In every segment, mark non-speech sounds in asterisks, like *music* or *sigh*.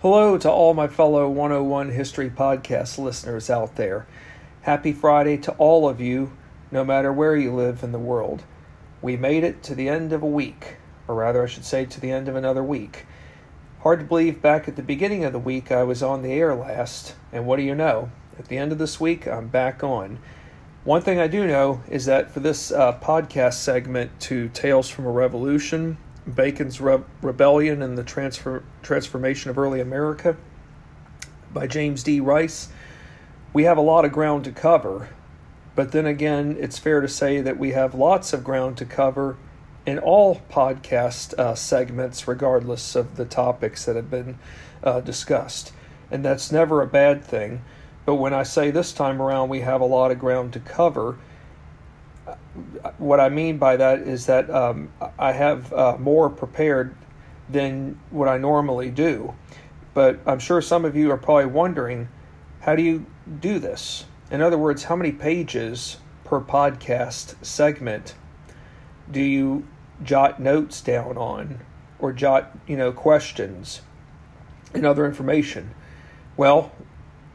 Hello to all my fellow 101 History Podcast listeners out there. Happy Friday to all of you, no matter where you live in the world. We made it to the end of a week, or rather, I should say, to the end of another week. Hard to believe back at the beginning of the week I was on the air last, and what do you know? At the end of this week, I'm back on. One thing I do know is that for this uh, podcast segment to Tales from a Revolution, Bacon's Re- Rebellion and the Transfer- Transformation of Early America by James D. Rice. We have a lot of ground to cover, but then again, it's fair to say that we have lots of ground to cover in all podcast uh, segments, regardless of the topics that have been uh, discussed. And that's never a bad thing. But when I say this time around we have a lot of ground to cover, what I mean by that is that um, I have uh, more prepared than what I normally do. But I'm sure some of you are probably wondering how do you do this? In other words, how many pages per podcast segment do you jot notes down on or jot, you know, questions and other information? Well,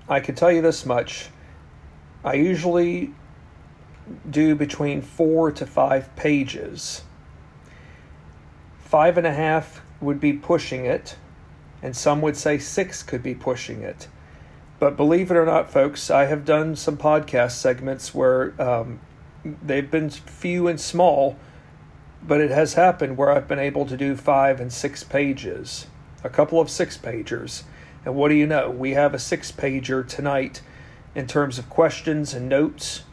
I can tell you this much. I usually do between four to five pages. Five and a half would be pushing it, and some would say six could be pushing it. But believe it or not, folks, I have done some podcast segments where um, they've been few and small, but it has happened where I've been able to do five and six pages, a couple of six pagers. And what do you know? We have a six pager tonight in terms of questions and notes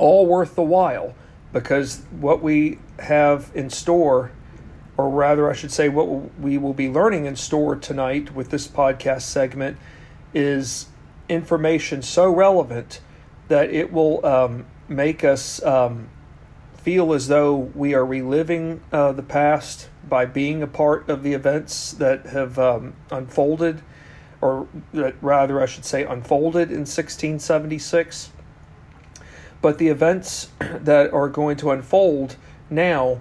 all worth the while because what we have in store, or rather, I should say, what we will be learning in store tonight with this podcast segment is information so relevant that it will um, make us um, feel as though we are reliving uh, the past by being a part of the events that have um, unfolded, or that rather, I should say, unfolded in 1676 but the events *clears throat* that are going to unfold now,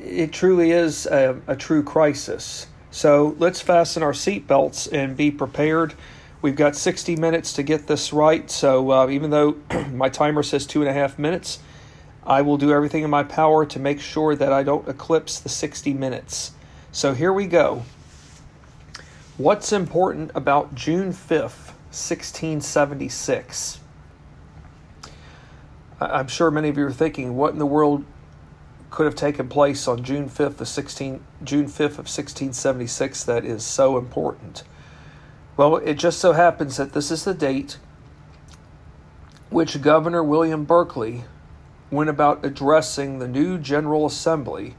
it truly is a, a true crisis. So let's fasten our seatbelts and be prepared. We've got 60 minutes to get this right. So uh, even though *clears throat* my timer says two and a half minutes, I will do everything in my power to make sure that I don't eclipse the 60 minutes. So here we go. What's important about June 5th, 1676? I'm sure many of you are thinking, what in the world could have taken place on June 5th of 16 June 5th of 1676 that is so important? Well, it just so happens that this is the date which Governor William Berkeley went about addressing the new General Assembly,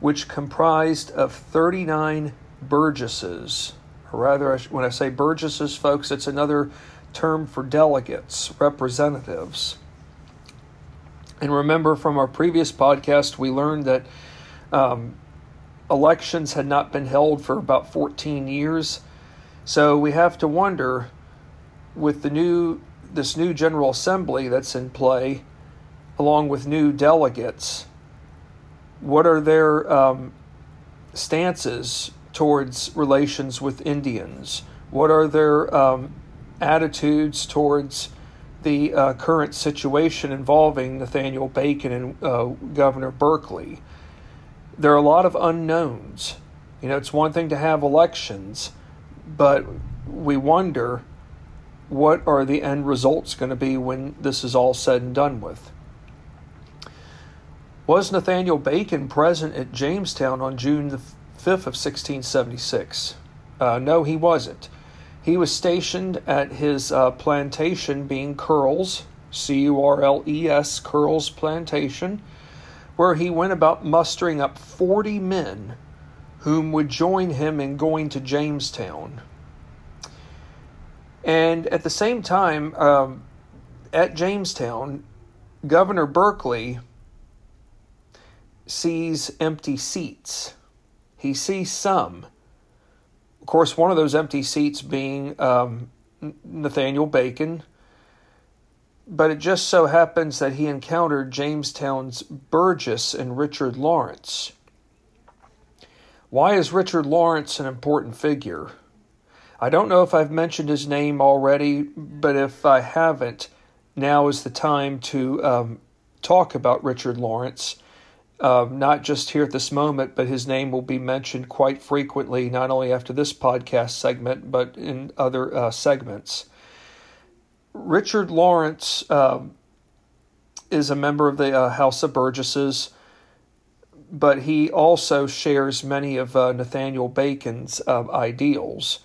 which comprised of 39 burgesses. Or rather, when I say burgesses, folks, it's another term for delegates, representatives. And remember from our previous podcast, we learned that um, elections had not been held for about 14 years. So we have to wonder with the new this new General Assembly that's in play, along with new delegates, what are their um, stances towards relations with Indians? What are their um, attitudes towards the uh, current situation involving Nathaniel Bacon and uh, Governor Berkeley. There are a lot of unknowns. You know, it's one thing to have elections, but we wonder what are the end results going to be when this is all said and done with. Was Nathaniel Bacon present at Jamestown on June the 5th of 1676? Uh, no, he wasn't. He was stationed at his uh, plantation, being Curles, C U R L E S, Curles Plantation, where he went about mustering up 40 men whom would join him in going to Jamestown. And at the same time, um, at Jamestown, Governor Berkeley sees empty seats. He sees some of course, one of those empty seats being um, Nathaniel Bacon. But it just so happens that he encountered Jamestown's Burgess and Richard Lawrence. Why is Richard Lawrence an important figure? I don't know if I've mentioned his name already, but if I haven't, now is the time to um, talk about Richard Lawrence. Uh, not just here at this moment, but his name will be mentioned quite frequently, not only after this podcast segment, but in other uh, segments. Richard Lawrence uh, is a member of the uh, House of Burgesses, but he also shares many of uh, Nathaniel Bacon's uh, ideals.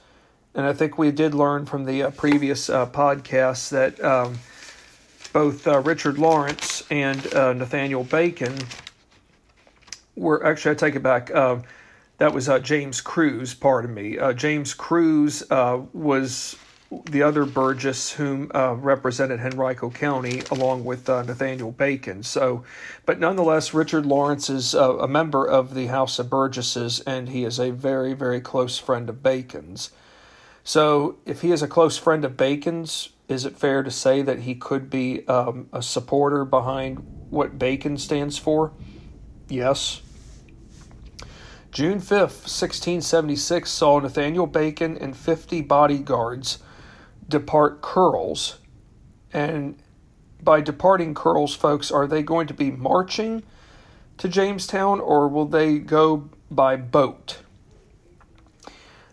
And I think we did learn from the uh, previous uh, podcasts that um, both Richard Lawrence and Nathaniel Bacon were actually, I take it back. Uh, that was uh, James Crews. pardon me. James Crews was the other Burgess whom represented Henrico County along with Nathaniel Bacon. So, but nonetheless, Richard Lawrence is a member of the House of Burgesses, and he is a very, very close friend of Bacon's. So, if he is a close friend of Bacon's, is it fair to say that he could be um, a supporter behind what Bacon stands for? Yes. June 5th, 1676, saw Nathaniel Bacon and 50 bodyguards depart Curles. And by departing Curles, folks, are they going to be marching to Jamestown or will they go by boat?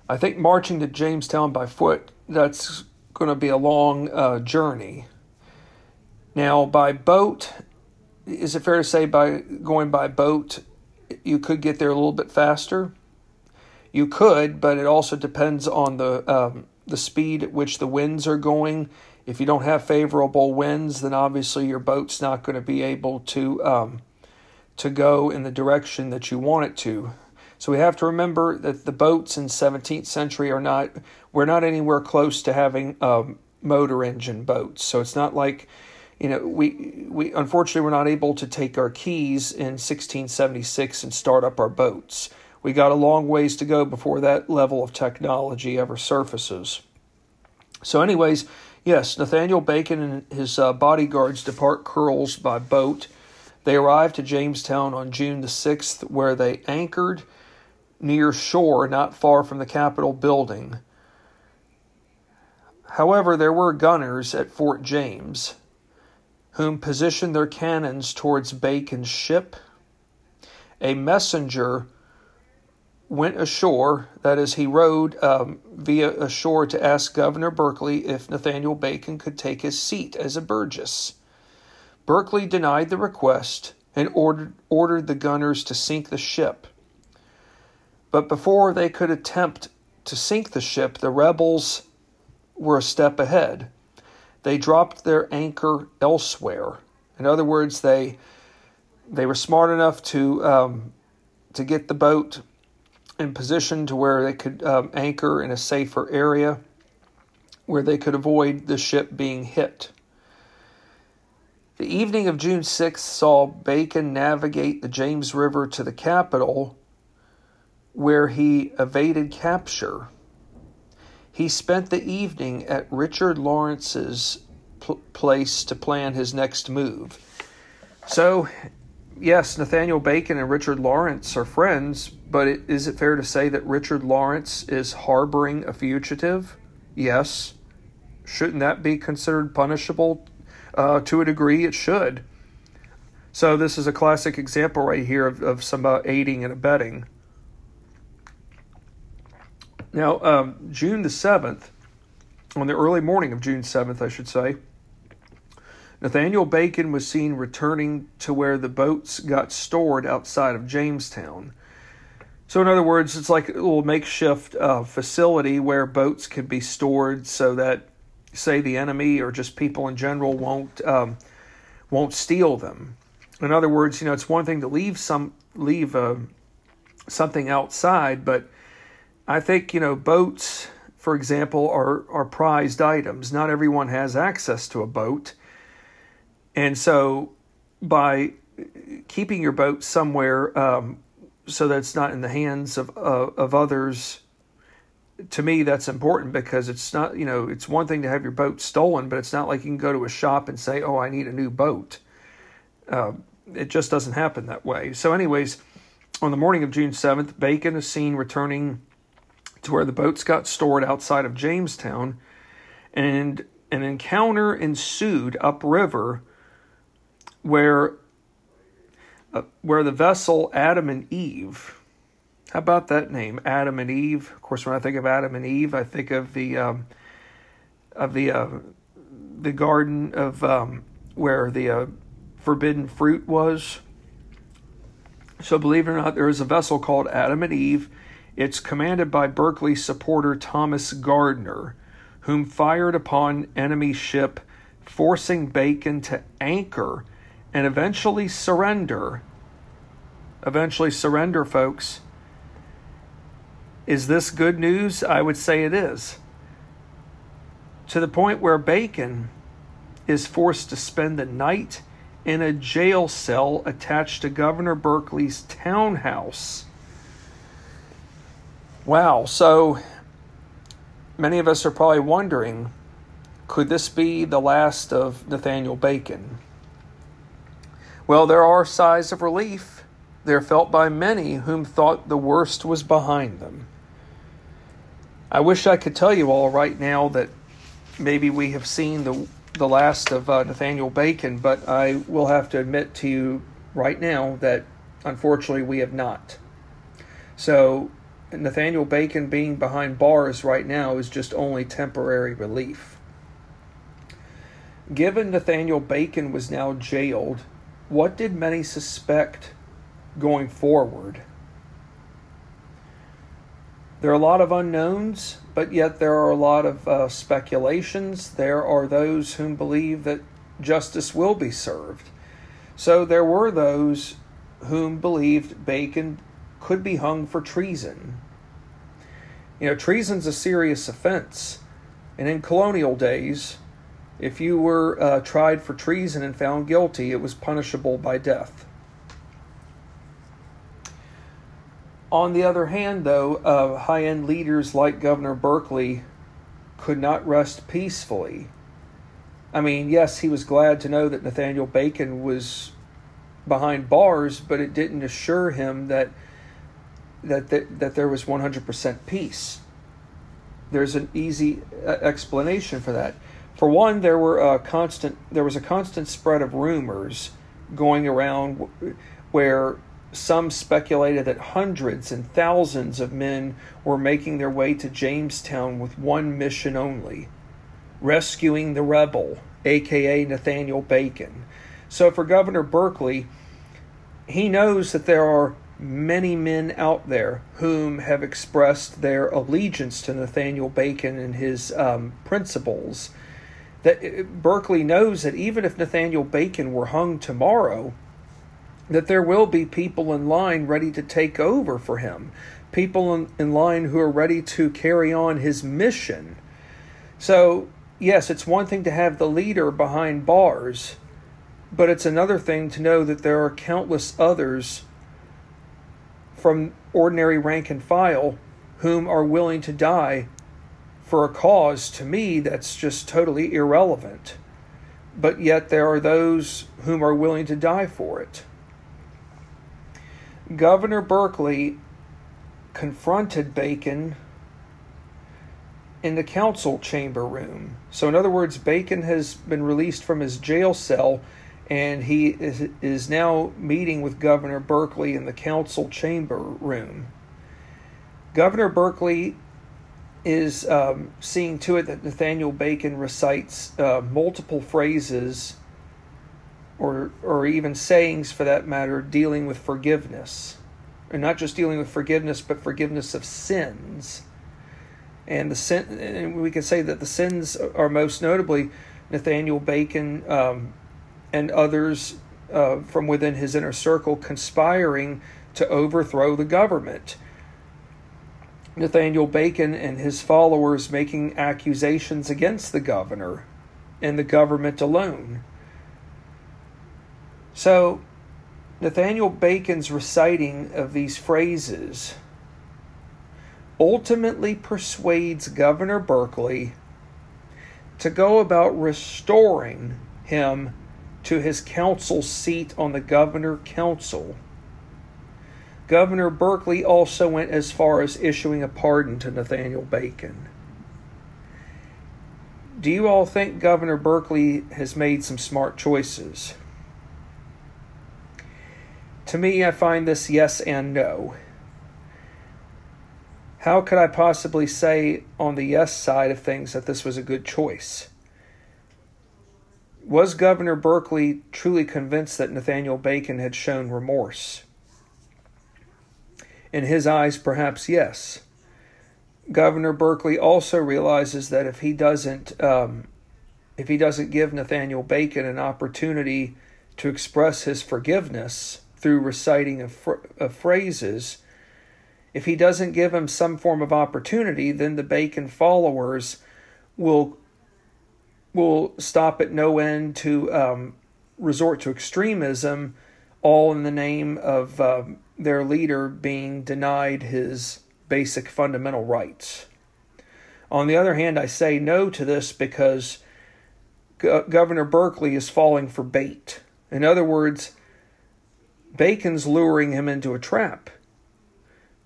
I think marching to Jamestown by foot, that's going to be a long uh, journey. Now, by boat, is it fair to say by going by boat, you could get there a little bit faster? You could, but it also depends on the um, the speed at which the winds are going. If you don't have favorable winds, then obviously your boat's not going to be able to um, to go in the direction that you want it to. So we have to remember that the boats in 17th century are not we're not anywhere close to having um, motor engine boats. So it's not like you know we we unfortunately we're not able to take our keys in 1676 and start up our boats. We got a long ways to go before that level of technology ever surfaces. So, anyways, yes, Nathaniel Bacon and his uh, bodyguards depart Curles by boat. They arrived to Jamestown on June the 6th, where they anchored near shore not far from the Capitol building. However, there were gunners at Fort James whom positioned their cannons towards Bacon's ship. A messenger went ashore, that is, he rode um, via ashore to ask Governor Berkeley if Nathaniel Bacon could take his seat as a Burgess. Berkeley denied the request and ordered, ordered the gunners to sink the ship. But before they could attempt to sink the ship, the rebels were a step ahead. They dropped their anchor elsewhere. In other words, they they were smart enough to um, to get the boat in position to where they could um, anchor in a safer area where they could avoid the ship being hit. The evening of June 6th saw Bacon navigate the James River to the capital where he evaded capture. He spent the evening at Richard Lawrence's pl- place to plan his next move. So, yes, Nathaniel Bacon and Richard Lawrence are friends, but it, is it fair to say that Richard Lawrence is harboring a fugitive? Yes. Shouldn't that be considered punishable? Uh, to a degree, it should. So, this is a classic example right here of, of some uh, aiding and abetting. Now, um, June the 7th, on the early morning of June 7th, I should say, Nathaniel Bacon was seen returning to where the boats got stored outside of Jamestown. So, in other words, it's like a little makeshift uh, facility where boats can be stored so that, say, the enemy or just people in general won't um, won't steal them. In other words, you know, it's one thing to leave some leave uh, something outside, but I think, you know, boats, for example, are, are prized items. Not everyone has access to a boat. And so by keeping your boat somewhere um, so that it's not in the hands of, uh, of others, to me, that's important because it's not, you know, it's one thing to have your boat stolen, but it's not like you can go to a shop and say, oh, I need a new boat. Uh, it just doesn't happen that way. So, anyways, on the morning of June 7th, Bacon is seen returning to where the boats got stored outside of Jamestown, and an encounter ensued upriver where uh, where the vessel Adam and Eve. How about that name, Adam and Eve? Of course, when I think of Adam and Eve, I think of the um, of the uh, the garden of um, where the uh, forbidden fruit was. So, believe it or not, there is a vessel called Adam and Eve. It's commanded by Berkeley supporter Thomas Gardner, whom fired upon enemy ship, forcing Bacon to anchor and eventually surrender. Eventually surrender, folks. Is this good news? I would say it is. To the point where Bacon is forced to spend the night in a jail cell attached to Governor Berkeley's townhouse. Wow, so many of us are probably wondering could this be the last of Nathaniel Bacon? Well, there are sighs of relief. They're felt by many whom thought the worst was behind them. I wish I could tell you all right now that maybe we have seen the the last of uh, Nathaniel Bacon, but I will have to admit to you right now that unfortunately we have not. So Nathaniel Bacon being behind bars right now is just only temporary relief. Given Nathaniel Bacon was now jailed what did many suspect going forward? There are a lot of unknowns, but yet there are a lot of uh, speculations. There are those whom believe that justice will be served. So there were those whom believed Bacon could be hung for treason. You know, treason's a serious offense. And in colonial days, if you were uh, tried for treason and found guilty, it was punishable by death. On the other hand, though, uh, high end leaders like Governor Berkeley could not rest peacefully. I mean, yes, he was glad to know that Nathaniel Bacon was behind bars, but it didn't assure him that that that, that there was 100% peace. There's an easy uh, explanation for that. For one, there were a constant there was a constant spread of rumors going around where some speculated that hundreds and thousands of men were making their way to Jamestown with one mission only rescuing the rebel, aka Nathaniel Bacon. So, for Governor Berkeley, he knows that there are many men out there whom have expressed their allegiance to Nathaniel Bacon and his um, principles that uh, Berkeley knows that even if Nathaniel Bacon were hung tomorrow, that there will be people in line ready to take over for him, people in, in line who are ready to carry on his mission. So, yes, it's one thing to have the leader behind bars, but it's another thing to know that there are countless others from ordinary rank and file whom are willing to die for a cause to me that's just totally irrelevant. But yet there are those whom are willing to die for it. Governor Berkeley confronted Bacon in the council chamber room. So, in other words, Bacon has been released from his jail cell and he is, is now meeting with Governor Berkeley in the council chamber room. Governor Berkeley is um, seeing to it that Nathaniel Bacon recites uh, multiple phrases or or even sayings for that matter dealing with forgiveness and not just dealing with forgiveness but forgiveness of sins and the sin and we can say that the sins are most notably Nathaniel Bacon um, and others uh, from within his inner circle conspiring to overthrow the government Nathaniel Bacon and his followers making accusations against the governor and the government alone. So, Nathaniel Bacon's reciting of these phrases ultimately persuades Governor Berkeley to go about restoring him to his council seat on the governor council Governor Berkeley also went as far as issuing a pardon to Nathaniel Bacon. Do you all think Governor Berkeley has made some smart choices? To me, I find this yes and no. How could I possibly say on the yes side of things that this was a good choice? Was Governor Berkeley truly convinced that Nathaniel Bacon had shown remorse? In his eyes, perhaps yes. Governor Berkeley also realizes that if he doesn't, um, if he doesn't give Nathaniel Bacon an opportunity to express his forgiveness through reciting of, fr- of phrases, if he doesn't give him some form of opportunity, then the Bacon followers will will stop at no end to um, resort to extremism, all in the name of um, their leader being denied his basic fundamental rights. On the other hand, I say no to this because Go- Governor Berkeley is falling for bait. In other words, Bacon's luring him into a trap.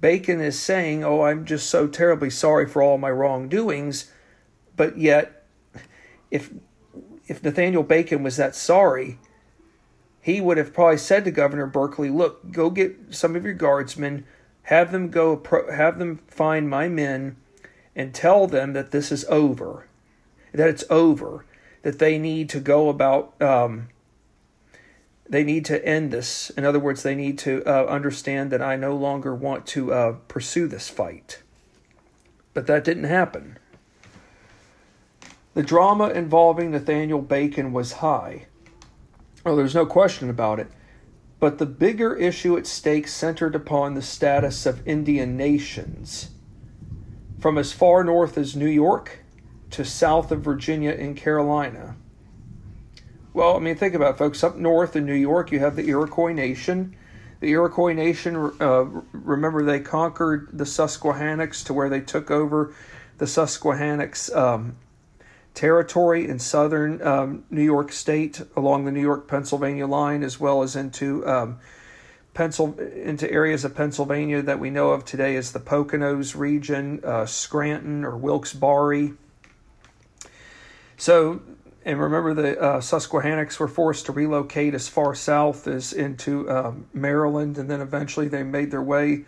Bacon is saying, Oh, I'm just so terribly sorry for all my wrongdoings, but yet, if if Nathaniel Bacon was that sorry, he would have probably said to Governor Berkeley, "Look, go get some of your guardsmen, have them go, have them find my men, and tell them that this is over, that it's over, that they need to go about um, they need to end this. In other words, they need to uh, understand that I no longer want to uh, pursue this fight. But that didn't happen. The drama involving Nathaniel Bacon was high. Oh, there's no question about it. But the bigger issue at stake centered upon the status of Indian nations. From as far north as New York to south of Virginia and Carolina. Well, I mean, think about it, folks. Up north in New York, you have the Iroquois Nation. The Iroquois Nation, uh, remember, they conquered the Susquehannocks to where they took over the Susquehannocks um, territory in southern um, New York State along the New York Pennsylvania line, as well as into um, Pencil into areas of Pennsylvania that we know of today as the Poconos region, uh, Scranton or Wilkes-Barre. So and remember the uh, Susquehannocks were forced to relocate as far south as into um, Maryland, and then eventually they made their way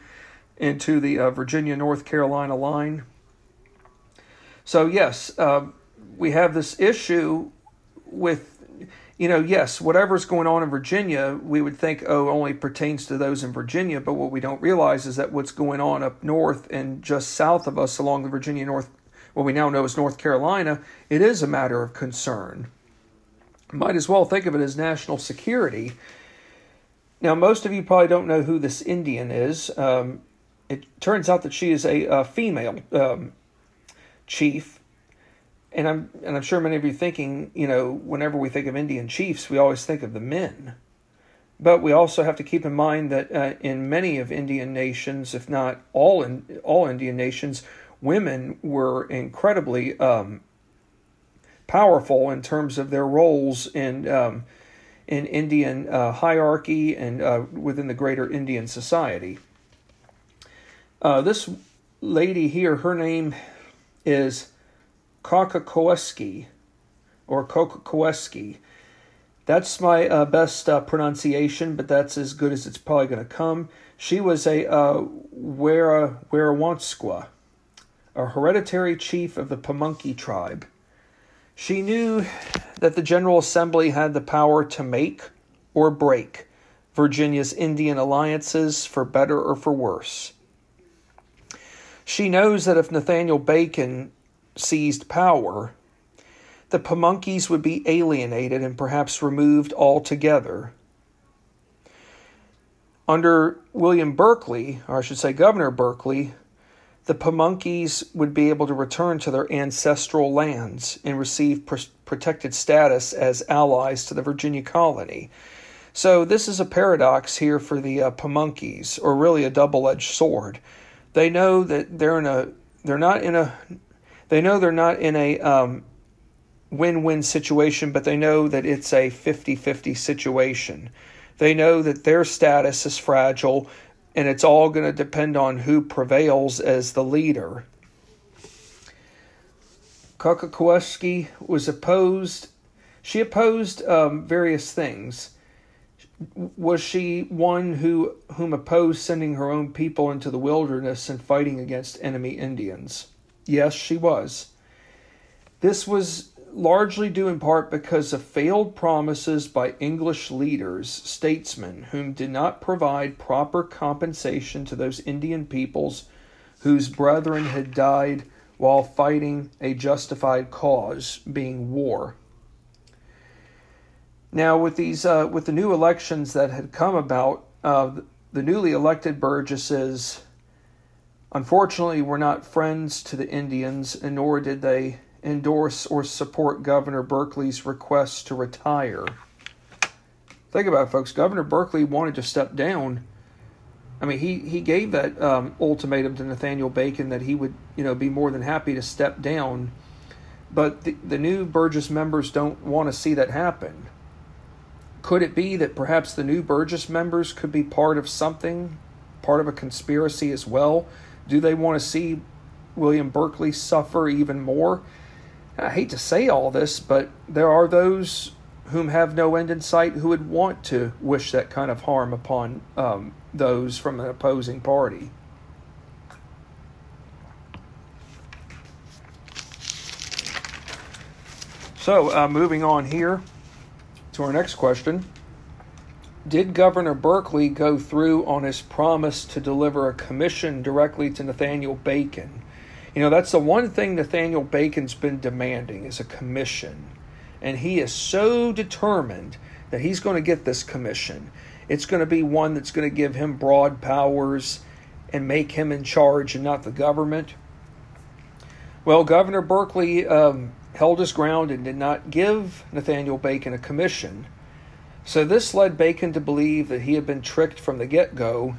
into the uh, Virginia North Carolina line. So yes, uh, we have this issue with, you know, yes, whatever's going on in Virginia, we would think, oh, only pertains to those in Virginia, but what we don't realize is that what's going on up north and just south of us along the Virginia North what we now know as North Carolina, it is a matter of concern. Might as well think of it as national security. Now, most of you probably don't know who this Indian is. Um, it turns out that she is a, a female um, chief, and I'm and I'm sure many of you thinking, you know, whenever we think of Indian chiefs, we always think of the men. But we also have to keep in mind that uh, in many of Indian nations, if not all in all Indian nations, women were incredibly um, powerful in terms of their roles in um, in Indian uh, hierarchy and uh, within the greater Indian society. Uh, this lady here, her name is Kokokoeski or Kokokoeski. That's my uh, best uh, pronunciation, but that's as good as it's probably going to come. She was a uh, Wera Werawantskwa a hereditary chief of the Pamunkey tribe. She knew that the General Assembly had the power to make or break Virginia's Indian alliances for better or for worse. She knows that if Nathaniel Bacon seized power, the Pamunkeys would be alienated and perhaps removed altogether. Under William Berkeley, or I should say Governor Berkeley, the Pamunkeys would be able to return to their ancestral lands and receive pr- protected status as allies to the Virginia colony. So, this is a paradox here for the uh, Pamunkeys, or really a double edged sword. They know that they're in a, they're not in a, they know they're not in a um, win win situation, but they know that it's a 50 50 situation. They know that their status is fragile and it's all going to depend on who prevails as the leader. Kukawski was opposed. She opposed um, various things. Was she one who whom opposed sending her own people into the wilderness and fighting against enemy Indians? Yes, she was. This was largely due in part because of failed promises by English leaders, statesmen, whom did not provide proper compensation to those Indian peoples whose brethren had died while fighting a justified cause, being war. Now, with these, uh, with the new elections that had come about, uh, the newly elected Burgesses, unfortunately, we were not friends to the Indians, and nor did they endorse or support Governor Berkeley's request to retire. Think about it, folks. Governor Berkeley wanted to step down. I mean, he, he gave that um, ultimatum to Nathaniel Bacon that he would, you know, be more than happy to step down. But the, the new Burgess members don't want to see that happen. Could it be that perhaps the new Burgess members could be part of something, part of a conspiracy as well? Do they want to see William Berkeley suffer even more? I hate to say all this, but there are those whom have no end in sight who would want to wish that kind of harm upon um, those from an opposing party. So, uh, moving on here to our next question. Did Governor Berkeley go through on his promise to deliver a commission directly to Nathaniel Bacon? You know, that's the one thing Nathaniel Bacon's been demanding is a commission. And he is so determined that he's going to get this commission. It's going to be one that's going to give him broad powers and make him in charge and not the government. Well, Governor Berkeley um, held his ground and did not give Nathaniel Bacon a commission. So this led Bacon to believe that he had been tricked from the get go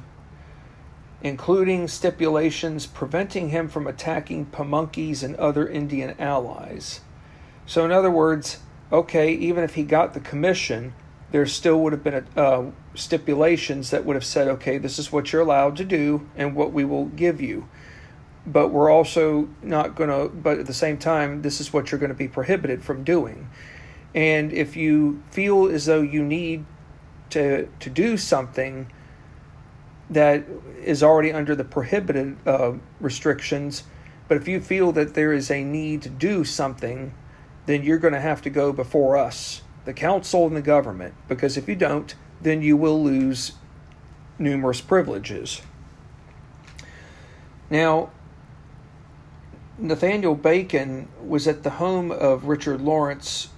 including stipulations preventing him from attacking Pamunkeys and other Indian allies. So, in other words, okay, even if he got the commission, there still would have been a, uh, stipulations that would have said, okay, this is what you're allowed to do and what we will give you. But we're also not going to, but at the same time, this is what you're going to be prohibited from doing. And if you feel as though you need to, to do something, that is already under the prohibited uh, restrictions. But if you feel that there is a need to do something, then you're going to have to go before us, the council and the government, because if you don't, then you will lose numerous privileges. Now, Nathaniel Bacon was at the home of Richard Lawrence,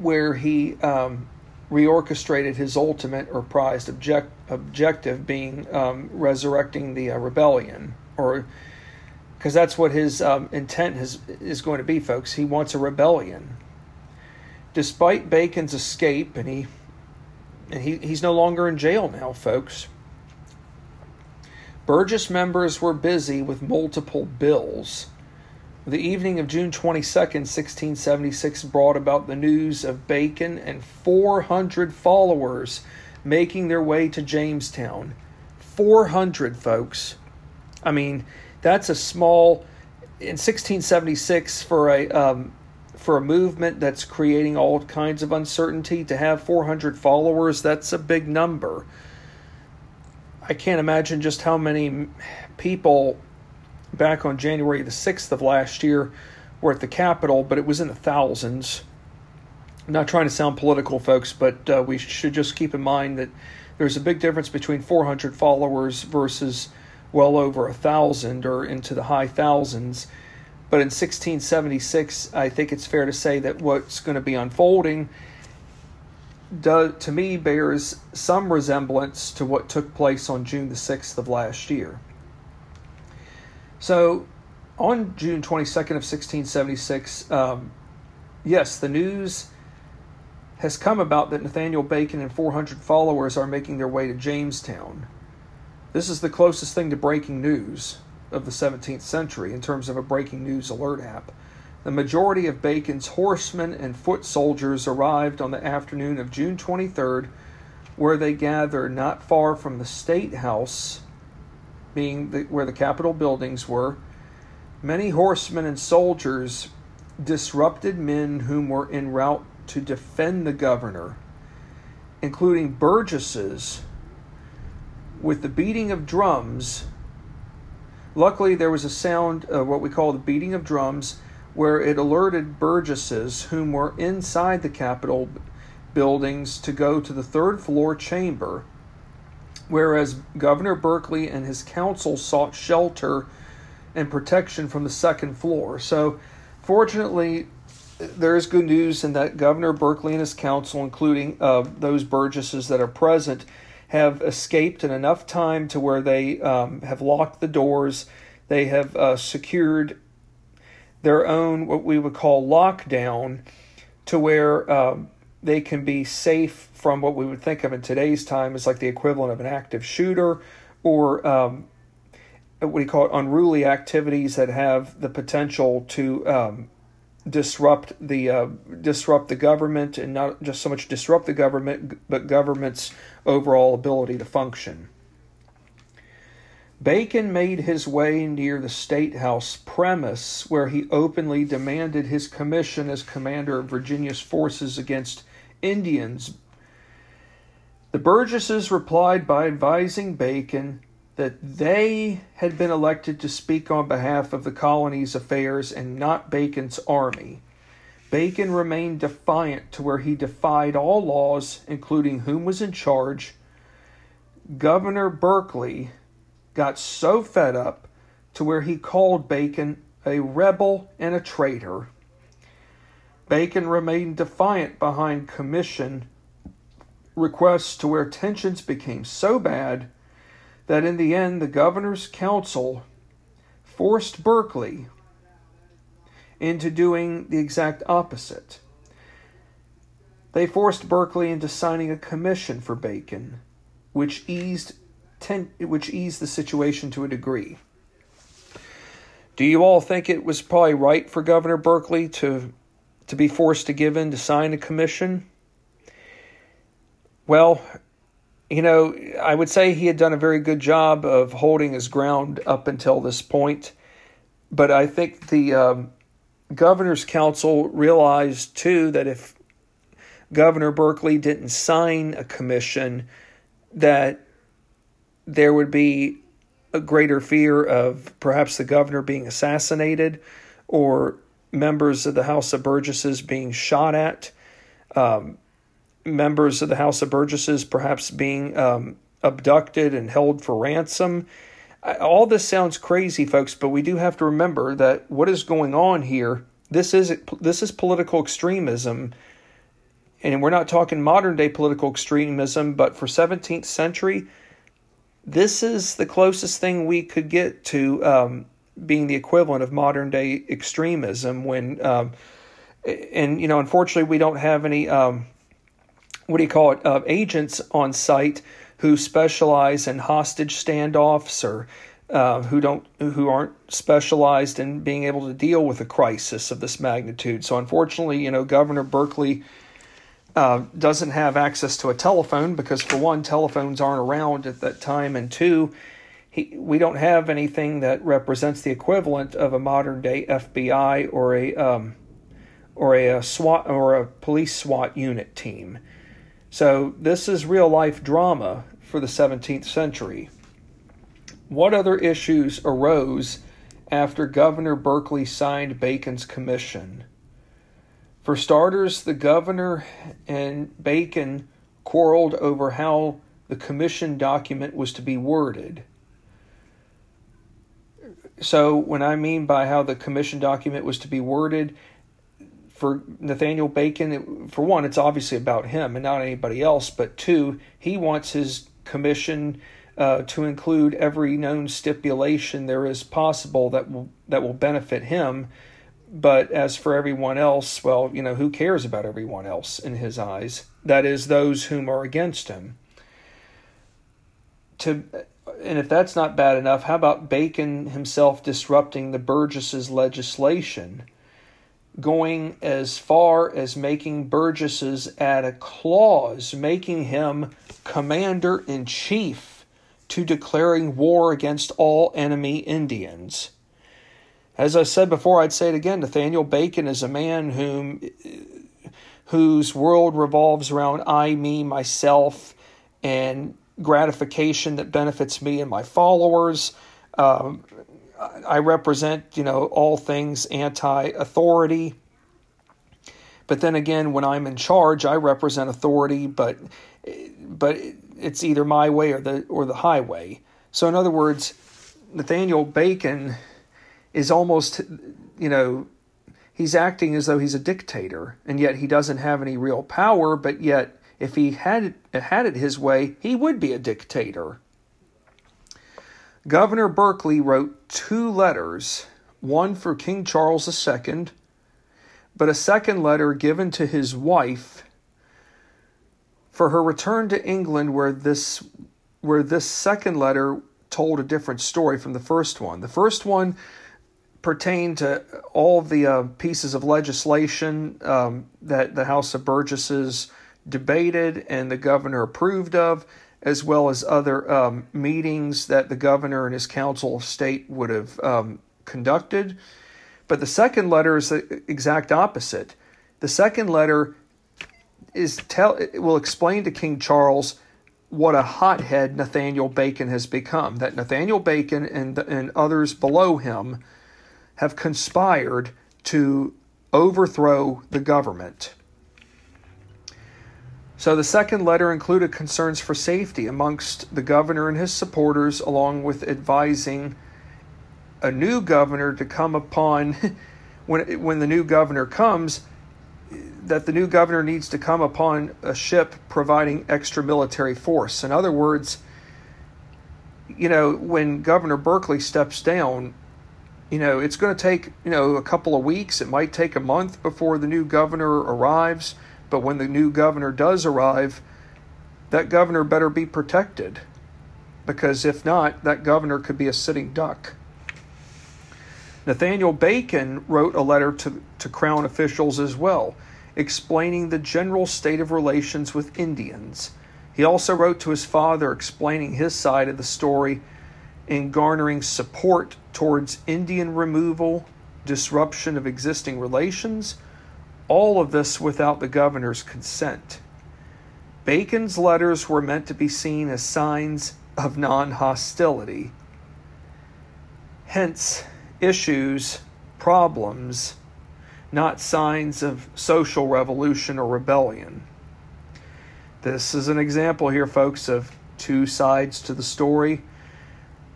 where he um, reorchestrated his ultimate or prized object, objective being um, resurrecting the uh, rebellion or because that's what his um, intent is, is going to be folks. He wants a rebellion. Despite bacon's escape and he and he, he's no longer in jail now folks. Burgess members were busy with multiple bills the evening of June 22, 1676, brought about the news of Bacon and 400 followers making their way to Jamestown. 400 folks. I mean, that's a small in 1676 for a um, for a movement that's creating all kinds of uncertainty to have 400 followers. That's a big number. I can't imagine just how many people back on January the 6th of last year were at the Capitol, but it was in the thousands. I'm not trying to sound political, folks, but uh, we should just keep in mind that there's a big difference between 400 followers versus well over a thousand or into the high thousands. But in 1676, I think it's fair to say that what's going to be unfolding do, to me bears some resemblance to what took place on June the 6th of last year. So, on June 22nd of 1676, um, yes, the news has come about that Nathaniel Bacon and 400 followers are making their way to Jamestown. This is the closest thing to breaking news of the 17th century in terms of a breaking news alert app. The majority of Bacon's horsemen and foot soldiers arrived on the afternoon of June 23rd, where they gathered not far from the State House being the, where the Capitol buildings were, many horsemen and soldiers disrupted men whom were en route to defend the governor, including burgesses, with the beating of drums. Luckily, there was a sound of what we call the beating of drums, where it alerted burgesses whom were inside the Capitol buildings to go to the third floor chamber, whereas Governor Berkeley and his council sought shelter and protection from the second floor. So, fortunately, there is good news in that Governor Berkeley and his council, including uh, those burgesses that are present, have escaped in enough time to where they um, have locked the doors. They have uh, secured their own, what we would call lockdown, to where um, they can be safe from what we would think of in today's time as like the equivalent of an active shooter or um, what do you call it, unruly activities that have the potential to um, disrupt the uh, disrupt the government and not just so much disrupt the government but government's overall ability to function. Bacon made his way near the State House premise where he openly demanded his commission as commander of Virginia's forces against Indians. The Burgesses replied by advising Bacon that they had been elected to speak on behalf of the colony's affairs and not Bacon's army. Bacon remained defiant to where he defied all laws, including whom was in charge. Governor Berkeley got so fed up to where he called Bacon a rebel and a traitor. Bacon remained defiant behind commission requests to where tensions became so bad that in the end the governor's council forced Berkeley into doing the exact opposite. They forced Berkeley into signing a commission for Bacon, which eased ten, which eased the situation to a degree. Do you all think it was probably right for Governor Berkeley to to be forced to give in to sign a commission? Well, you know, I would say he had done a very good job of holding his ground up until this point. But I think the um, governor's council realized too that if Governor Berkeley didn't sign a commission, that there would be a greater fear of perhaps the governor being assassinated or members of the House of Burgesses being shot at. Um, members of the House of Burgesses perhaps being um, abducted and held for ransom. All this sounds crazy, folks, but we do have to remember that what is going on here. This is this is political extremism, and we're not talking modern day political extremism, but for 17th century, this is the closest thing we could get to um, being the equivalent of modern day extremism. When um, and you know, unfortunately, we don't have any um, what do you call it, uh, agents on site who specialize in hostage standoffs or uh, who don't who aren't specialized in being able to deal with a crisis of this magnitude. So unfortunately, you know, Governor Berkeley uh, doesn't have access to a telephone because for one, telephones aren't around at that time, and two, he, we don't have anything that represents the equivalent of a modern day FBI or a um, or a, a SWAT or a police SWAT unit team. So, this is real life drama for the 17th century. What other issues arose after Governor Berkeley signed Bacon's commission? For starters, the governor and Bacon quarreled over how the commission document was to be worded. So, when I mean by how the commission document was to be worded, for Nathaniel Bacon, for one, it's obviously about him and not anybody else. But two, he wants his commission uh, to include every known stipulation there is possible that will that will benefit him. But as for everyone else, well, you know, who cares about everyone else in his eyes? That is, those whom are against him. To and if that's not bad enough, how about Bacon himself disrupting the Burgesses' legislation? going as far as making Burgesses add a clause making him commander in chief to declaring war against all enemy Indians. As I said before, I'd say it again Nathaniel Bacon is a man whom whose world revolves around I, me, myself, and gratification that benefits me and my followers. Um, I represent, you know, all things anti-authority. But then again, when I'm in charge, I represent authority, but but it's either my way or the or the highway. So in other words, Nathaniel Bacon is almost, you know, he's acting as though he's a dictator, and yet he doesn't have any real power. But yet, if he had had it his way, he would be a dictator. Governor Berkeley wrote two letters, one for King Charles II, but a second letter given to his wife for her return to England where this where this second letter told a different story from the first one. The first one pertained to all the uh, pieces of legislation um, that the House of Burgesses debated and the governor approved of as well as other um, meetings that the governor and his council of state would have um, conducted. But the second letter is the exact opposite. The second letter is tell will explain to King Charles what a hothead Nathaniel Bacon has become. That Nathaniel Bacon and and others below him have conspired to overthrow the government. So the second letter included concerns for safety amongst the governor and his supporters, along with advising a new governor to come upon *laughs* when when the new governor comes that the new governor needs to come upon a ship providing extra military force. In other words, you know, when Governor Berkeley steps down, you know, it's going to take, you know, a couple of weeks. It might take a month before the new governor arrives. But when the new governor does arrive, that governor better be protected because if not, that governor could be a sitting duck. Nathaniel Bacon wrote a letter to, to Crown officials as well, explaining the general state of relations with Indians. He also wrote to his father explaining his side of the story in garnering support towards Indian removal, disruption of existing relations, all of this without the governor's consent. Bacon's letters were meant to be seen as signs of non hostility. Hence, issues, problems, not signs of social revolution or rebellion. This is an example here, folks, of two sides to the story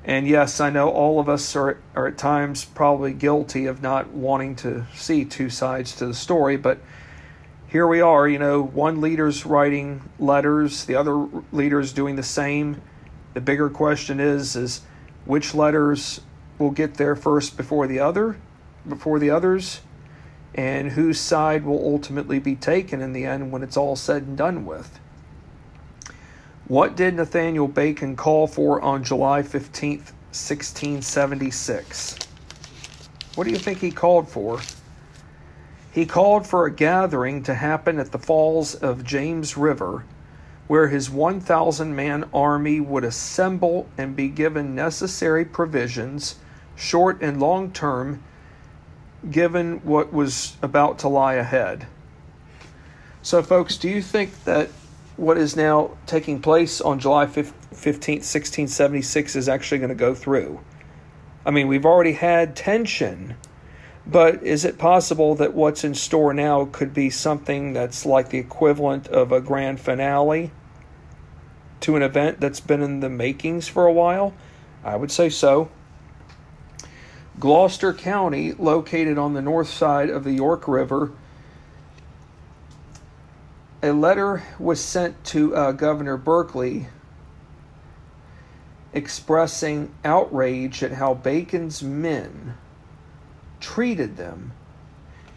and yes, I know all of us are, are at times probably guilty of not wanting to see two sides to the story, but here we are, you know, one leader's writing letters, the other leader's doing the same. The bigger question is is which letters will get there first before the other, before the others, and whose side will ultimately be taken in the end when it's all said and done with. What did Nathaniel Bacon call for on July 15th, 1676? What do you think he called for? He called for a gathering to happen at the falls of James River, where his 1,000 man army would assemble and be given necessary provisions, short and long term, given what was about to lie ahead. So, folks, do you think that what is now taking place on July 15th, 1676 is actually going to go through. I mean, we've already had tension, but is it possible that what's in store now could be something that's like the equivalent of a grand finale to an event that's been in the makings for a while? I would say so. Gloucester County, located on the north side of the York River, a letter was sent to uh, Governor Berkeley expressing outrage at how Bacon's men treated them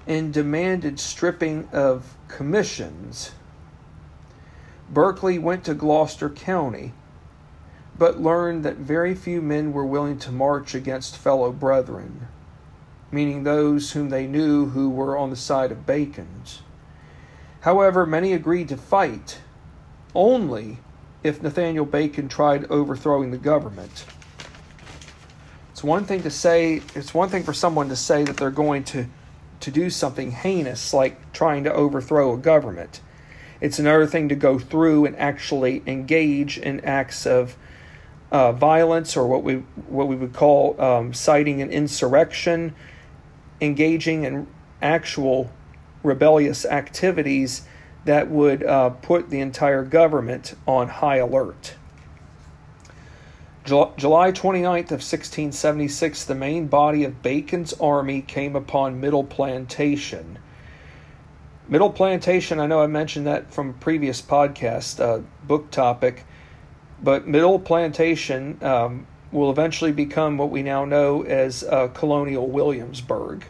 and demanded stripping of commissions. Berkeley went to Gloucester County, but learned that very few men were willing to march against fellow brethren, meaning those whom they knew who were on the side of Bacon's. However, many agreed to fight only if Nathaniel Bacon tried overthrowing the government. It's one thing to say, it's one thing for someone to say that they're going to, to do something heinous like trying to overthrow a government. It's another thing to go through and actually engage in acts of uh, violence or what we what we would call um, citing an insurrection, engaging in actual rebellious activities that would uh, put the entire government on high alert. July 29th of 1676, the main body of Bacon's army came upon Middle Plantation. Middle Plantation, I know I mentioned that from a previous podcast uh, book topic, but Middle Plantation um, will eventually become what we now know as uh, Colonial Williamsburg.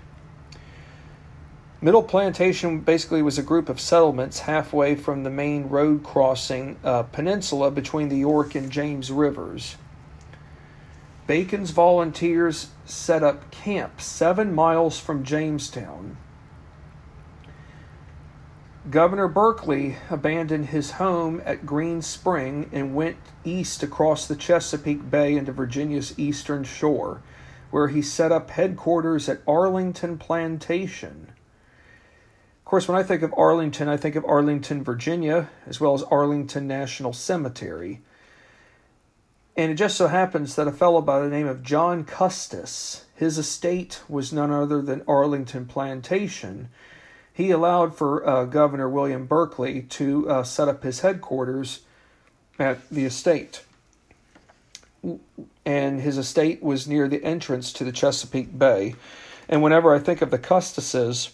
Middle Plantation basically was a group of settlements halfway from the main road crossing uh, peninsula between the York and James rivers. Bacon's volunteers set up camp seven miles from Jamestown. Governor Berkeley abandoned his home at Green Spring and went east across the Chesapeake Bay into Virginia's eastern shore, where he set up headquarters at Arlington Plantation. Course, when I think of Arlington, I think of Arlington, Virginia, as well as Arlington National Cemetery. And it just so happens that a fellow by the name of John Custis, his estate was none other than Arlington Plantation. He allowed for uh, Governor William Berkeley to uh, set up his headquarters at the estate. And his estate was near the entrance to the Chesapeake Bay. And whenever I think of the Custises,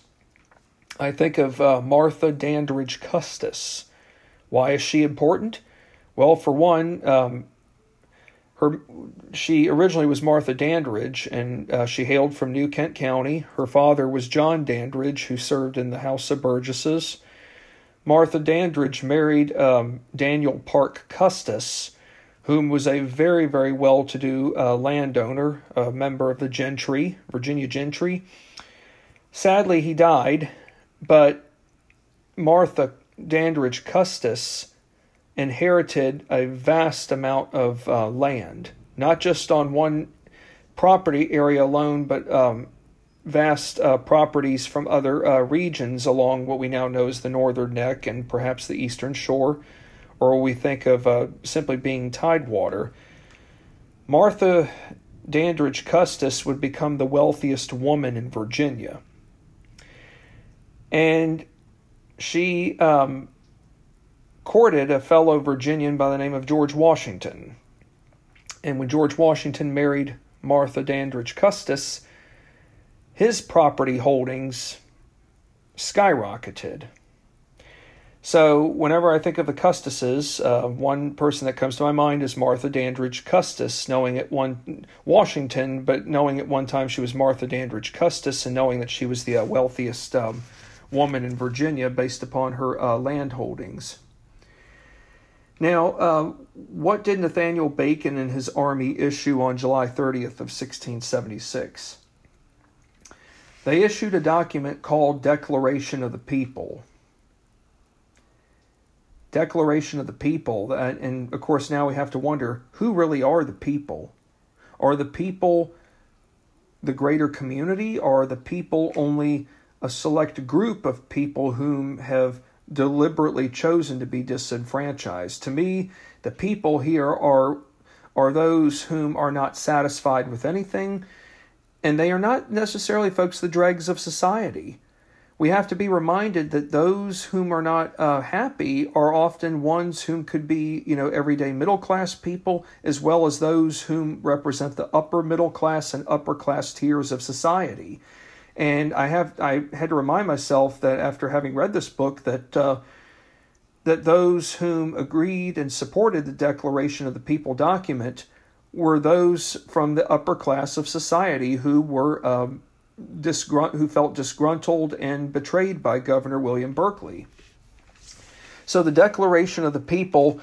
I think of uh, Martha Dandridge Custis. Why is she important? Well, for one, um, her she originally was Martha Dandridge, and uh, she hailed from New Kent County. Her father was John Dandridge, who served in the House of Burgesses. Martha Dandridge married um, Daniel Parke Custis, whom was a very, very well-to-do uh, landowner, a member of the gentry, Virginia gentry. Sadly, he died, but Martha Dandridge Custis inherited a vast amount of uh, land, not just on one property area alone, but um, vast uh, properties from other uh, regions along what we now know as the northern neck and perhaps the eastern shore, or we think of uh, simply being tidewater. Martha Dandridge Custis would become the wealthiest woman in Virginia. And she um, courted a fellow Virginian by the name of George Washington. And when George Washington married Martha Dandridge Custis, his property holdings skyrocketed. So, whenever I think of the Custises, uh, one person that comes to my mind is Martha Dandridge Custis, knowing at one Washington, but knowing at one time she was Martha Dandridge Custis, and knowing that she was the uh, wealthiest um, woman in Virginia based upon her uh, land holdings. Now, uh, what did Nathaniel Bacon and his army issue on July 30th of 1676? They issued a document called Declaration of the People. Declaration of the People, and of course now we have to wonder who really are the people? Are the people the greater community, or are the people only a select group of people whom have deliberately chosen to be disenfranchised. To me, the people here are are those whom are not satisfied with anything, and they are not necessarily folks the dregs of society. We have to be reminded that those whom are not uh, happy are often ones whom could be, you know, everyday middle class people, as well as those whom represent the upper middle class and upper class tiers of society. And I have I had to remind myself that after having read this book that uh, that those whom agreed and supported the Declaration of the People document were those from the upper class of society who were um, disgrunt- who felt disgruntled and betrayed by Governor William Berkeley. So the Declaration of the People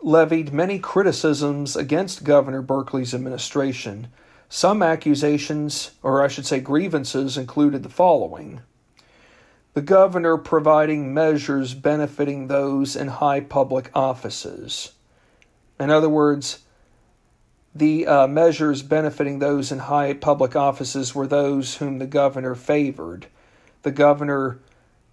levied many criticisms against Governor Berkeley's administration. Some accusations, or I should say grievances, included the following the governor providing measures benefiting those in high public offices, In other words, the uh, measures benefiting those in high public offices were those whom the governor favored. The governor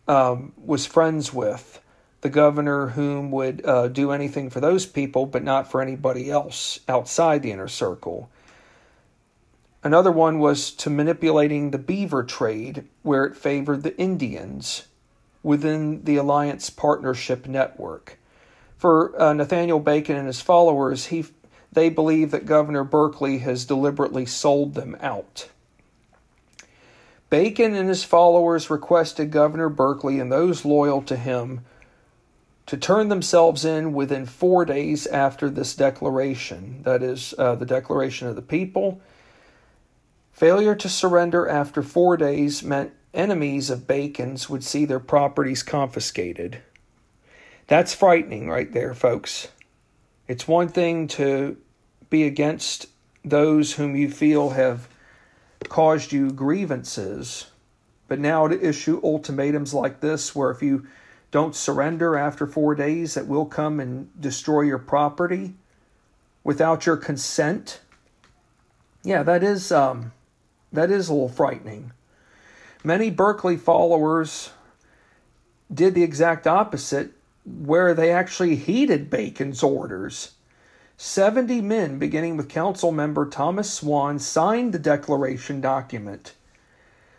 um, was friends with. The governor whom would uh, do anything for those people, but not for anybody else outside the inner circle. Another one was to manipulating the beaver trade, where it favored the Indians within the alliance partnership network. For uh, Nathaniel Bacon and his followers, he they believe that Governor Berkeley has deliberately sold them out. Bacon and his followers requested Governor Berkeley and those loyal to him to turn themselves in within four days after this declaration. That is, uh, the declaration of the people. Failure to surrender after four days meant enemies of Bacon's would see their properties confiscated. That's frightening, right there, folks. It's one thing to be against those whom you feel have caused you grievances, but now to issue ultimatums like this, where if you don't surrender after four days, that will come and destroy your property without your consent. Yeah, that is um, that is a little frightening. Many Berkeley followers did the exact opposite, where they actually heeded Bacon's orders 70 men, beginning with council member Thomas Swann, signed the declaration document.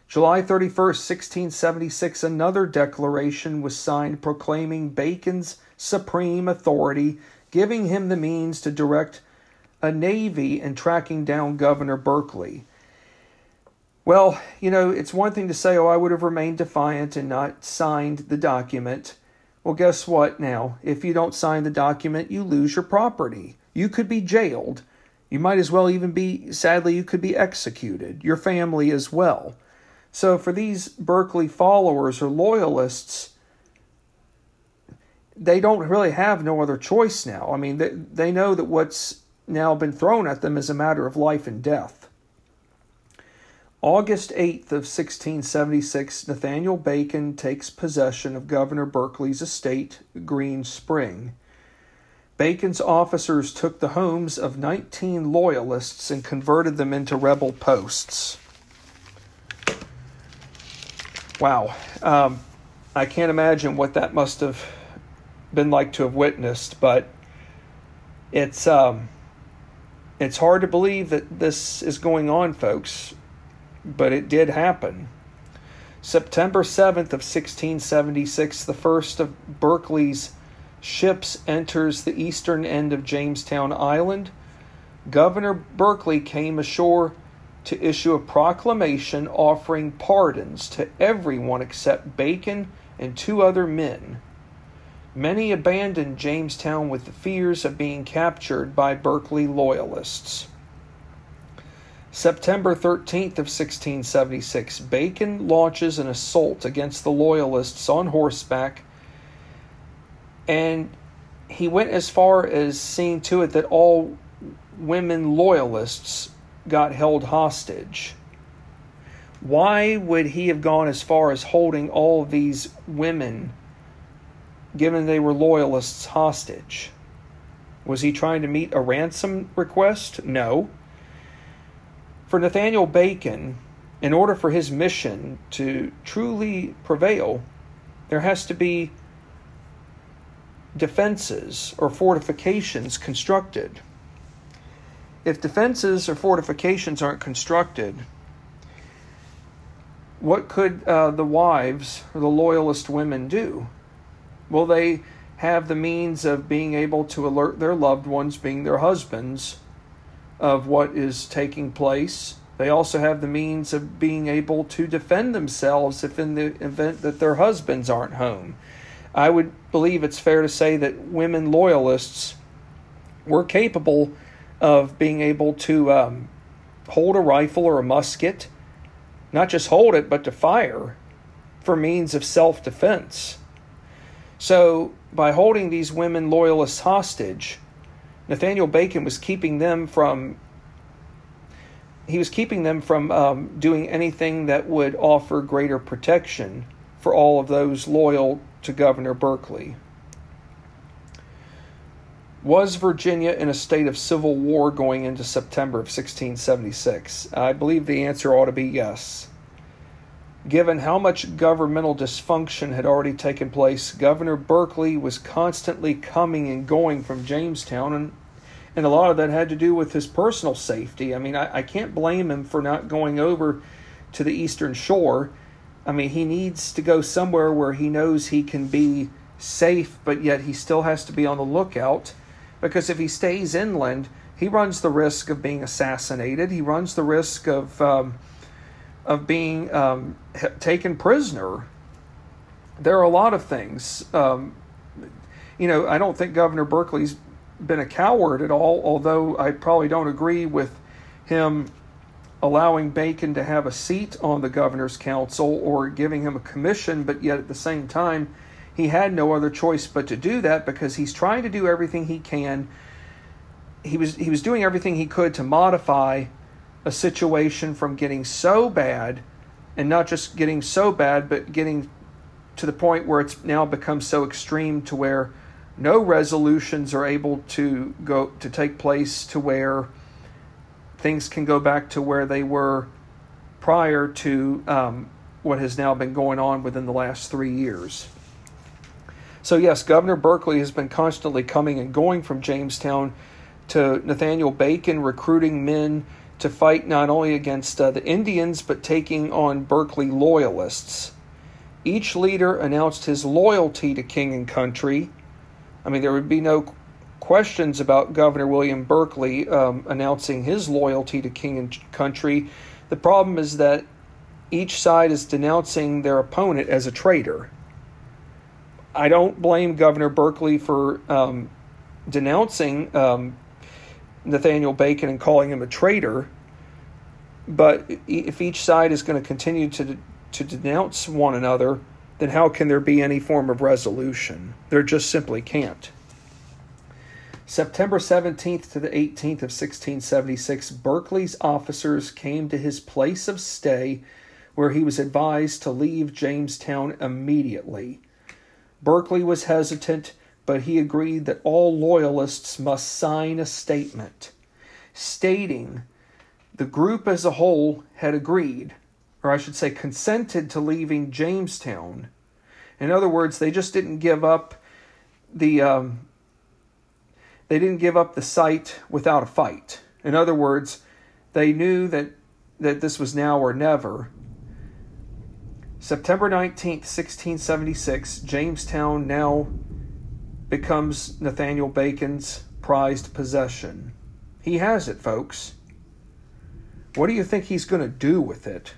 July 31, 1676, another declaration was signed proclaiming Bacon's supreme authority, giving him the means to direct a navy and tracking down Governor Berkeley. Well, you know, it's one thing to say, oh, I would have remained defiant and not signed the document. Well, guess what now? If you don't sign the document, you lose your property. You could be jailed. You might as well even be, sadly, you could be executed, your family as well. So, for these Berkeley followers or loyalists, they don't really have no other choice now. I mean, they, they know that what's now been thrown at them is a matter of life and death. August 8th of 1676, Nathaniel Bacon takes possession of Governor Berkeley's estate, Green Spring. Bacon's officers took the homes of 19 loyalists and converted them into rebel posts. Wow. Um, I can't imagine what that must have been like to have witnessed, but it's um, it's hard to believe that this is going on, folks, but it did happen. September 7th of 1676, the first of Berkeley's ships enters the eastern end of Jamestown Island, Governor Berkeley came ashore to issue a proclamation offering pardons to everyone except Bacon and two other men. Many abandoned Jamestown with the fears of being captured by Berkeley loyalists. September 13th of 1676, Bacon launches an assault against the loyalists on horseback and he went as far as seeing to it that all women loyalists got held hostage. Why would he have gone as far as holding all these women, given they were loyalists, hostage? Was he trying to meet a ransom request? No. For Nathaniel Bacon, in order for his mission to truly prevail, there has to be defenses or fortifications constructed. If defenses or fortifications aren't constructed, what could uh, the wives or the loyalist women do? Will they have the means of being able to alert their loved ones, being their husbands, of what is taking place? They also have the means of being able to defend themselves if, in the event that their husbands aren't home. I would believe it's fair to say that women loyalists were capable of being able to um, hold a rifle or a musket, not just hold it, but to fire for means of self defense. So, by holding these women loyalists hostage, Nathaniel Bacon was keeping them from he was keeping them from um, doing anything that would offer greater protection for all of those loyal to Governor Berkeley. Was Virginia in a state of civil war going into September of 1676? I believe the answer ought to be yes. Given how much governmental dysfunction had already taken place, Governor Berkeley was constantly coming and going from Jamestown, and, and a lot of that had to do with his personal safety. I mean, I, I can't blame him for not going over to the eastern shore. I mean, he needs to go somewhere where he knows he can be safe, but yet he still has to be on the lookout because if he stays inland, he runs the risk of being assassinated. He runs the risk of um, of being um, taken prisoner. There are a lot of things. Um, you know, I don't think Governor Berkeley's been a coward at all, although I probably don't agree with him allowing Bacon to have a seat on the governor's council or giving him a commission, but yet at the same time, he had no other choice but to do that because he's trying to do everything he can. He was he was doing everything he could to modify a situation from getting so bad and not just getting so bad but getting to the point where it's now become so extreme to where no resolutions are able to go to take place to where things can go back to where they were prior to um, what has now been going on within the last three years. So, yes, Governor Berkeley has been constantly coming and going from Jamestown to Nathaniel Bacon, recruiting men to fight not only against uh, the Indians, but taking on Berkeley loyalists. Each leader announced his loyalty to king and country. I mean, there would be no questions about Governor William Berkeley um, announcing his loyalty to king and country. The problem is that each side is denouncing their opponent as a traitor. I don't blame Governor Berkeley for um, denouncing um, Nathaniel Bacon and calling him a traitor. But if each side is going to continue to to denounce one another, then how can there be any form of resolution? There just simply can't. September 17th to the 18th of 1676, Berkeley's officers came to his place of stay where he was advised to leave Jamestown immediately. Berkeley was hesitant, but he agreed that all loyalists must sign a statement stating the group as a whole had agreed, or I should say, consented to leaving Jamestown. In other words, they just didn't give up the um, they didn't give up the site without a fight. In other words, they knew that that this was now or never, September 19th, 1676, Jamestown now becomes Nathaniel Bacon's prized possession. He has it, folks. What do you think he's going to do with it?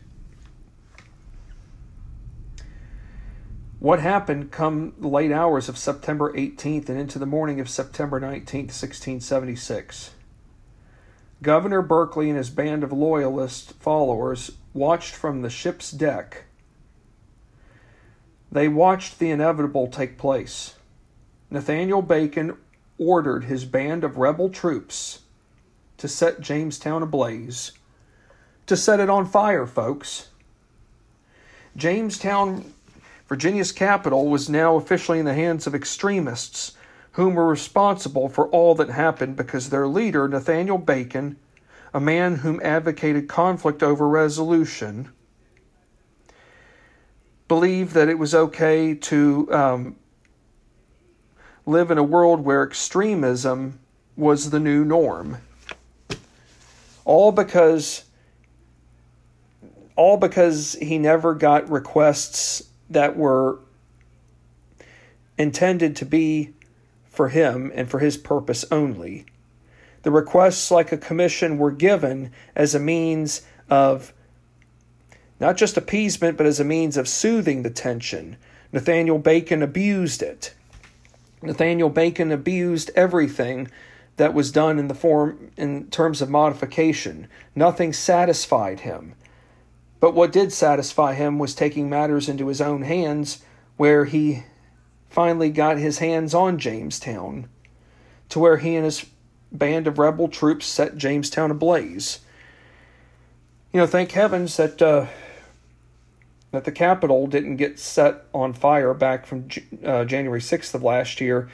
What happened come the late hours of September 18th and into the morning of September 19th, 1676? Governor Berkeley and his band of loyalist followers watched from the ship's deck they watched the inevitable take place. Nathaniel Bacon ordered his band of rebel troops to set Jamestown ablaze, to set it on fire, folks. Jamestown, Virginia's capital, was now officially in the hands of extremists whom were responsible for all that happened because their leader, Nathaniel Bacon, a man whom advocated conflict over resolution, believed that it was okay to um, live in a world where extremism was the new norm. All because all because he never got requests that were intended to be for him and for his purpose only. The requests, like a commission, were given as a means of not just appeasement, but as a means of soothing the tension. Nathaniel Bacon abused it. Nathaniel Bacon abused everything that was done in the form in terms of modification. Nothing satisfied him. But what did satisfy him was taking matters into his own hands, where he finally got his hands on Jamestown, to where he and his band of rebel troops set Jamestown ablaze. You know, thank heavens that uh, that the Capitol didn't get set on fire back from uh, January 6th of last year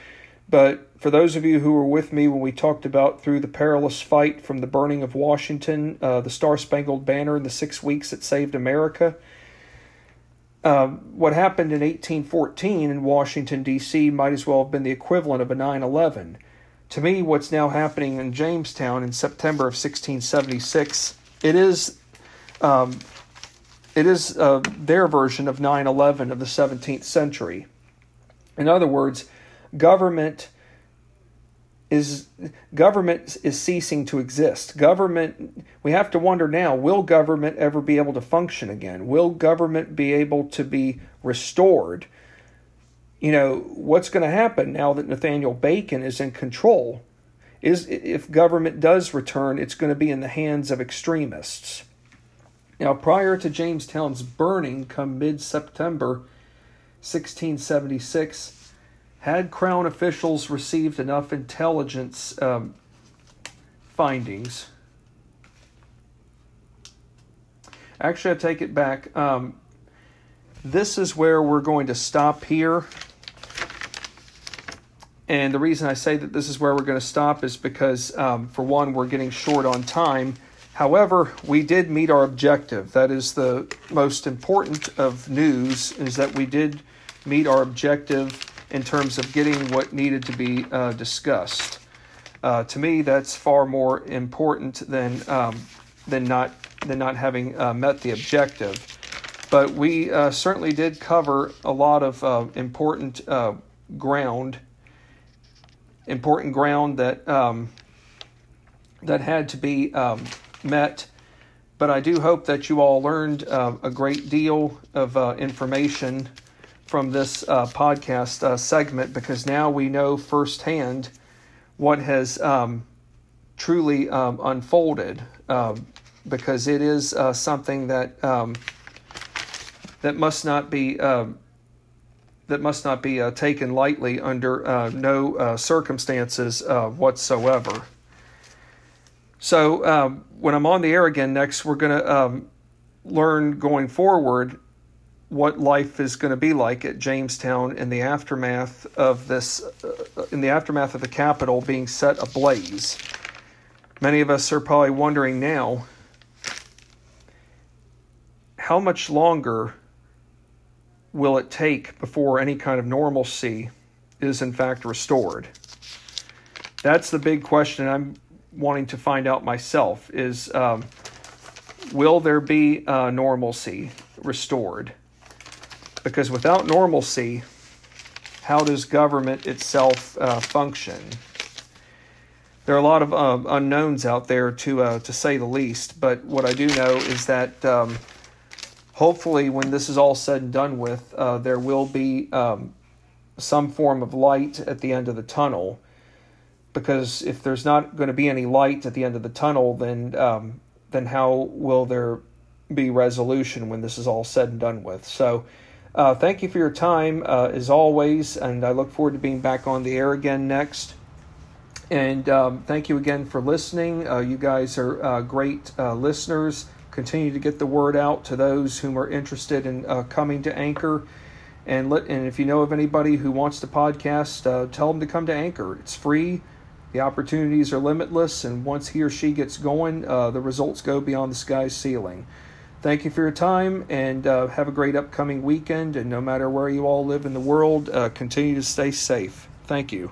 But for those of you who were with me when we talked about through the perilous fight from the burning of Washington, uh, the Star Spangled Banner, and the six weeks that saved America, uh, what happened in 1814 in Washington, D.C., might as well have been the equivalent of a 9 11. To me, what's now happening in Jamestown in September of 1676, it is. Um, it is uh, their version of 9 11 of the 17th century. In other words, government is government is ceasing to exist. Government we have to wonder now, will government ever be able to function again? Will government be able to be restored? You know, what's going to happen now that Nathaniel Bacon is in control? Is if government does return, it's going to be in the hands of extremists. Now, prior to Jamestown's burning come mid September 1676, had Crown officials received enough intelligence um, findings? Actually, I take it back. Um, this is where we're going to stop here. And the reason I say that this is where we're going to stop is because, um, for one, we're getting short on time. However, we did meet our objective. That is the most important of news is that we did meet our objective in terms of getting what needed to be uh, discussed. Uh, to me, that's far more important than um, than not than not having uh, met the objective. But we uh, certainly did cover a lot of uh, important uh, ground, important ground that um, that had to be um, met. But I do hope that you all learned a great deal of information from this uh, podcast uh, segment because now we know firsthand what has um, truly um, unfolded um, because it is uh, something that um, that must not be um, that must not be uh, taken lightly under no circumstances whatsoever. So when I'm on the air again next, we're going to learn going forward what life is going to be like at Jamestown in the aftermath of this, uh, in the aftermath of the Capitol being set ablaze. Many of us are probably wondering now how much longer will it take before any kind of normalcy is in fact restored? That's the big question I'm wanting to find out myself is um, will there be uh, normalcy restored? Because without normalcy, how does government itself uh, function? There are a lot of uh, unknowns out there, to uh, to say the least. But what I do know is that um, hopefully, when this is all said and done with, uh, there will be um, some form of light at the end of the tunnel because if there's not going to be any light at the end of the tunnel, then um, then how will there be resolution when this is all said and done with? So, uh, thank you for your time uh, as always, and I look forward to being back on the air again next. And um, thank you again for listening. Uh, you guys are uh, great uh, listeners. Continue to get the word out to those whom are interested in uh, coming to Anchor. And let and if you know of anybody who wants to podcast, tell them to come to Anchor. It's free. The opportunities are limitless, and once he or she gets going, the results go beyond the sky's ceiling. Thank you for your time, and uh, have a great upcoming weekend. And no matter where you all live in the world, uh, continue to stay safe. Thank you.